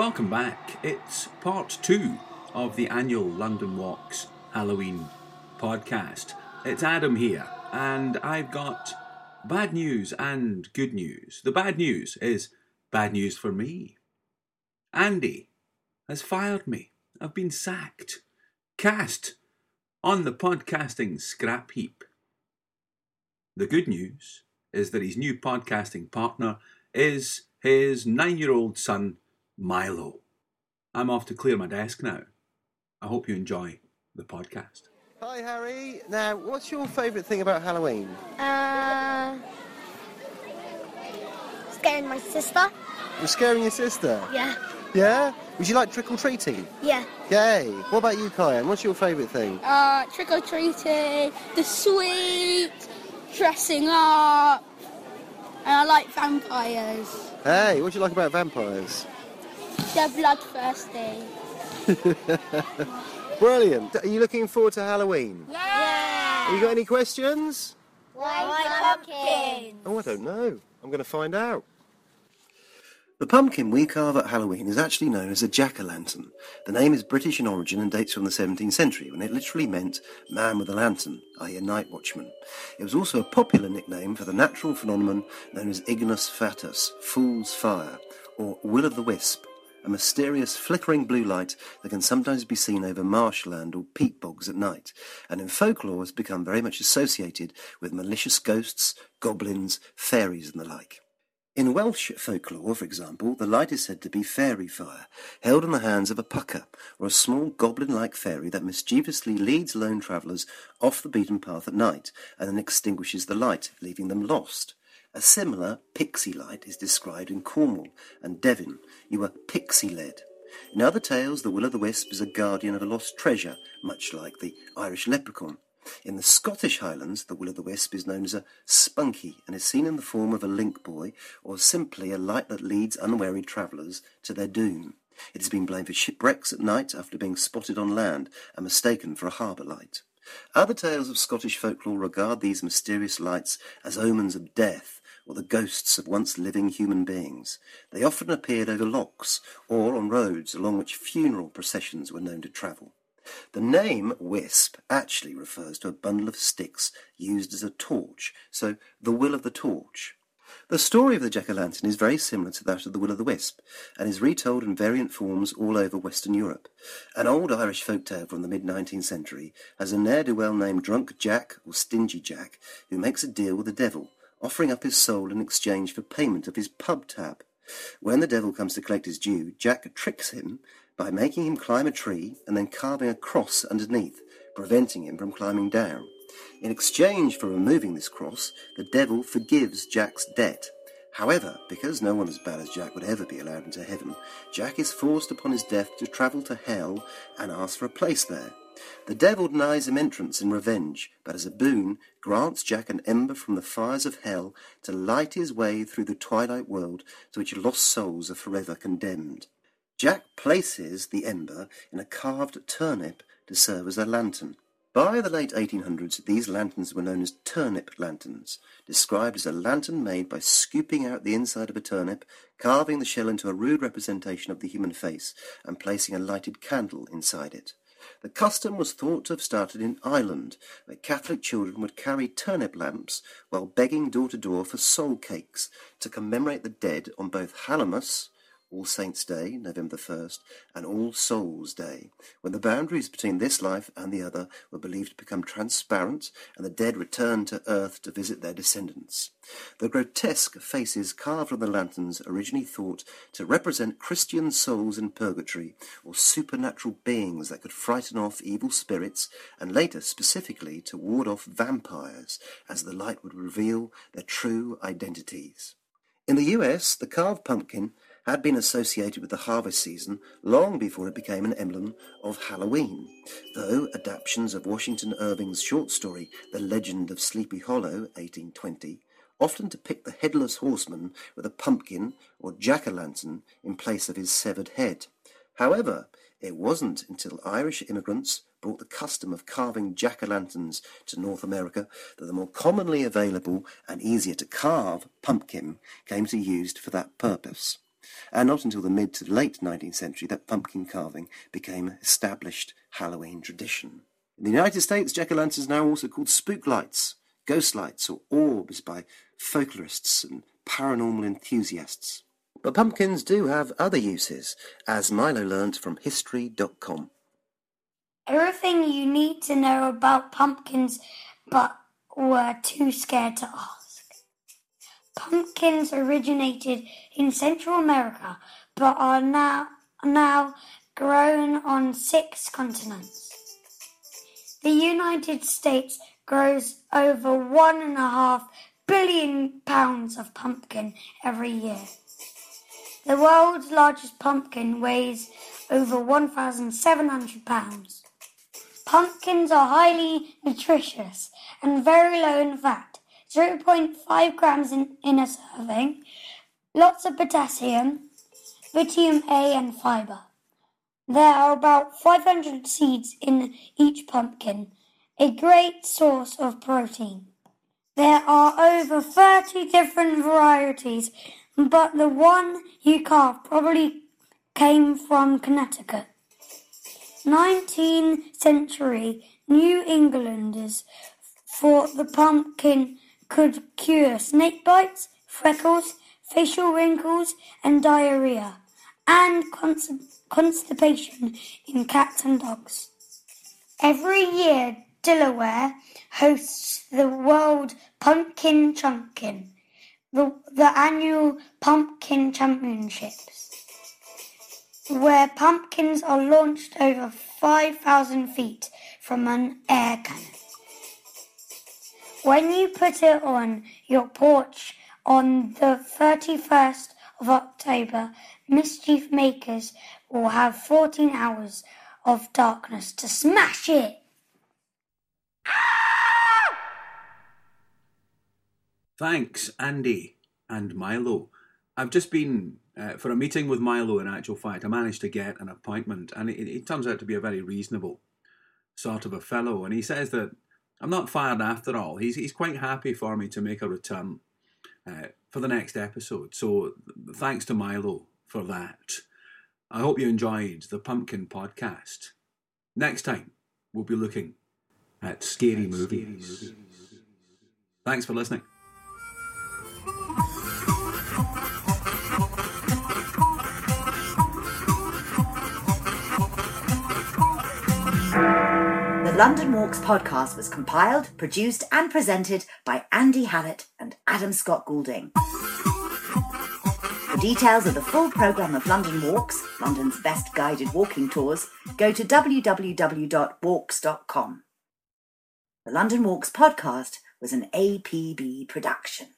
Welcome back. It's part two of the annual London Walks Halloween podcast. It's Adam here, and I've got bad news and good news. The bad news is bad news for me. Andy has fired me. I've been sacked, cast on the podcasting scrap heap. The good news is that his new podcasting partner is his nine year old son, Milo. I'm off to clear my desk now. I hope you enjoy the podcast. Hi, Harry. Now, what's your favourite thing about Halloween? Uh, scaring my sister. You're scaring your sister. Yeah. Yeah? Would you like trick or treating? Yeah. Yay. What about you, Kyan? What's your favourite thing? Uh, trick or treating, the sweet, dressing up, and I like vampires. Hey, what do you like about vampires? They're bloodthirsty. Brilliant. Are you looking forward to Halloween? Yeah. Have you got any questions? White pumpkin. Oh, I don't know. I'm going to find out. The pumpkin we carve at Halloween is actually known as a jack-o'-lantern. The name is British in origin and dates from the 17th century, when it literally meant man with a lantern, i.e. a night watchman. It was also a popular nickname for the natural phenomenon known as ignis fatuus, fool's fire, or will o' the wisp, a mysterious flickering blue light that can sometimes be seen over marshland or peat bogs at night, and in folklore has become very much associated with malicious ghosts, goblins, fairies and the like. In Welsh folklore, for example, the light is said to be fairy fire, held in the hands of a pucker, or a small goblin-like fairy that mischievously leads lone travellers off the beaten path at night, and then extinguishes the light, leaving them lost. A similar pixie light is described in Cornwall and Devon. You are pixie-led. In other tales, the will-o'-the-wisp is a guardian of a lost treasure, much like the Irish leprechaun. In the Scottish Highlands, the will-o'-the-wisp is known as a spunky and is seen in the form of a link boy or simply a light that leads unwary travellers to their doom. It has been blamed for shipwrecks at night after being spotted on land and mistaken for a harbour light. Other tales of Scottish folklore regard these mysterious lights as omens of death or the ghosts of once living human beings. They often appeared over lochs or on roads along which funeral processions were known to travel. The name wisp actually refers to a bundle of sticks used as a torch, so the will of the torch. The story of the jack-o'-lantern is very similar to that of the will of the wisp, and is retold in variant forms all over Western Europe. An old Irish folk tale from the mid-19th century has a ne'er-do-well named Drunk Jack, or Stingy Jack, who makes a deal with the devil, offering up his soul in exchange for payment of his pub tab. When the devil comes to collect his due, Jack tricks him by making him climb a tree and then carving a cross underneath, preventing him from climbing down. In exchange for removing this cross, the devil forgives Jack's debt. However, because no one as bad as Jack would ever be allowed into heaven, Jack is forced upon his death to travel to hell and ask for a place there. The devil denies him entrance in revenge, but as a boon grants Jack an ember from the fires of hell to light his way through the twilight world to which lost souls are forever condemned. Jack places the ember in a carved turnip to serve as a lantern. By the late 1800s, these lanterns were known as turnip lanterns, described as a lantern made by scooping out the inside of a turnip, carving the shell into a rude representation of the human face, and placing a lighted candle inside it. The custom was thought to have started in Ireland, where Catholic children would carry turnip lamps while begging door to door for soul cakes to commemorate the dead on both Hallowmas, all Saints' Day, November 1st, and All Souls' Day, when the boundaries between this life and the other were believed to become transparent and the dead returned to earth to visit their descendants. The grotesque faces carved on the lanterns originally thought to represent Christian souls in purgatory or supernatural beings that could frighten off evil spirits and later specifically to ward off vampires as the light would reveal their true identities. In the US, the carved pumpkin had been associated with the harvest season long before it became an emblem of Halloween, though adaptations of Washington Irving's short story The Legend of Sleepy Hollow, 1820, often depict the headless horseman with a pumpkin or jack-o'-lantern in place of his severed head. However, it wasn't until Irish immigrants brought the custom of carving jack-o'-lanterns to North America that the more commonly available and easier to carve pumpkin came to be used for that purpose. And not until the mid to late 19th century that pumpkin carving became an established Halloween tradition. In the United States, jack-o'-lanterns are now also called spook lights, ghost lights, or orbs by folklorists and paranormal enthusiasts. But pumpkins do have other uses, as Milo learnt from History.com. Everything you need to know about pumpkins, but were too scared to ask. Pumpkins originated in Central America, but are now, now grown on six continents. The United States grows over one and a half billion pounds of pumpkin every year. The world's largest pumpkin weighs over 1,700 pounds. Pumpkins are highly nutritious and very low in fat, 0.5 grams in, in a serving, lots of potassium, vitamin A, and fiber. There are about 500 seeds in each pumpkin, a great source of protein. There are over 30 different varieties, but the one you carved probably came from Connecticut. 19th century New Englanders thought the pumpkin could cure snake bites, freckles, facial wrinkles, and diarrhea, and constipation in cats and dogs. Every year, Delaware hosts the World Pumpkin Chunkin, the, the annual pumpkin championships where pumpkins are launched over 5,000 feet from an air cannon. When you put it on your porch on the 31st of October, mischief makers will have 14 hours of darkness to smash it. Thanks, Andy and Milo. I've just been uh, for a meeting with Milo, in actual fact, I managed to get an appointment, and it, it turns out to be a very reasonable sort of a fellow. And he says that I'm not fired after all. He's, he's quite happy for me to make a return uh, for the next episode. So thanks to Milo for that. I hope you enjoyed the Pumpkin podcast. Next time, we'll be looking at scary, at movies. scary movies. Thanks for listening. London Walks podcast was compiled, produced, and presented by Andy Hallett and Adam Scott Goulding. For details of the full programme of London Walks, London's best guided walking tours, go to www.walks.com. The London Walks podcast was an APB production.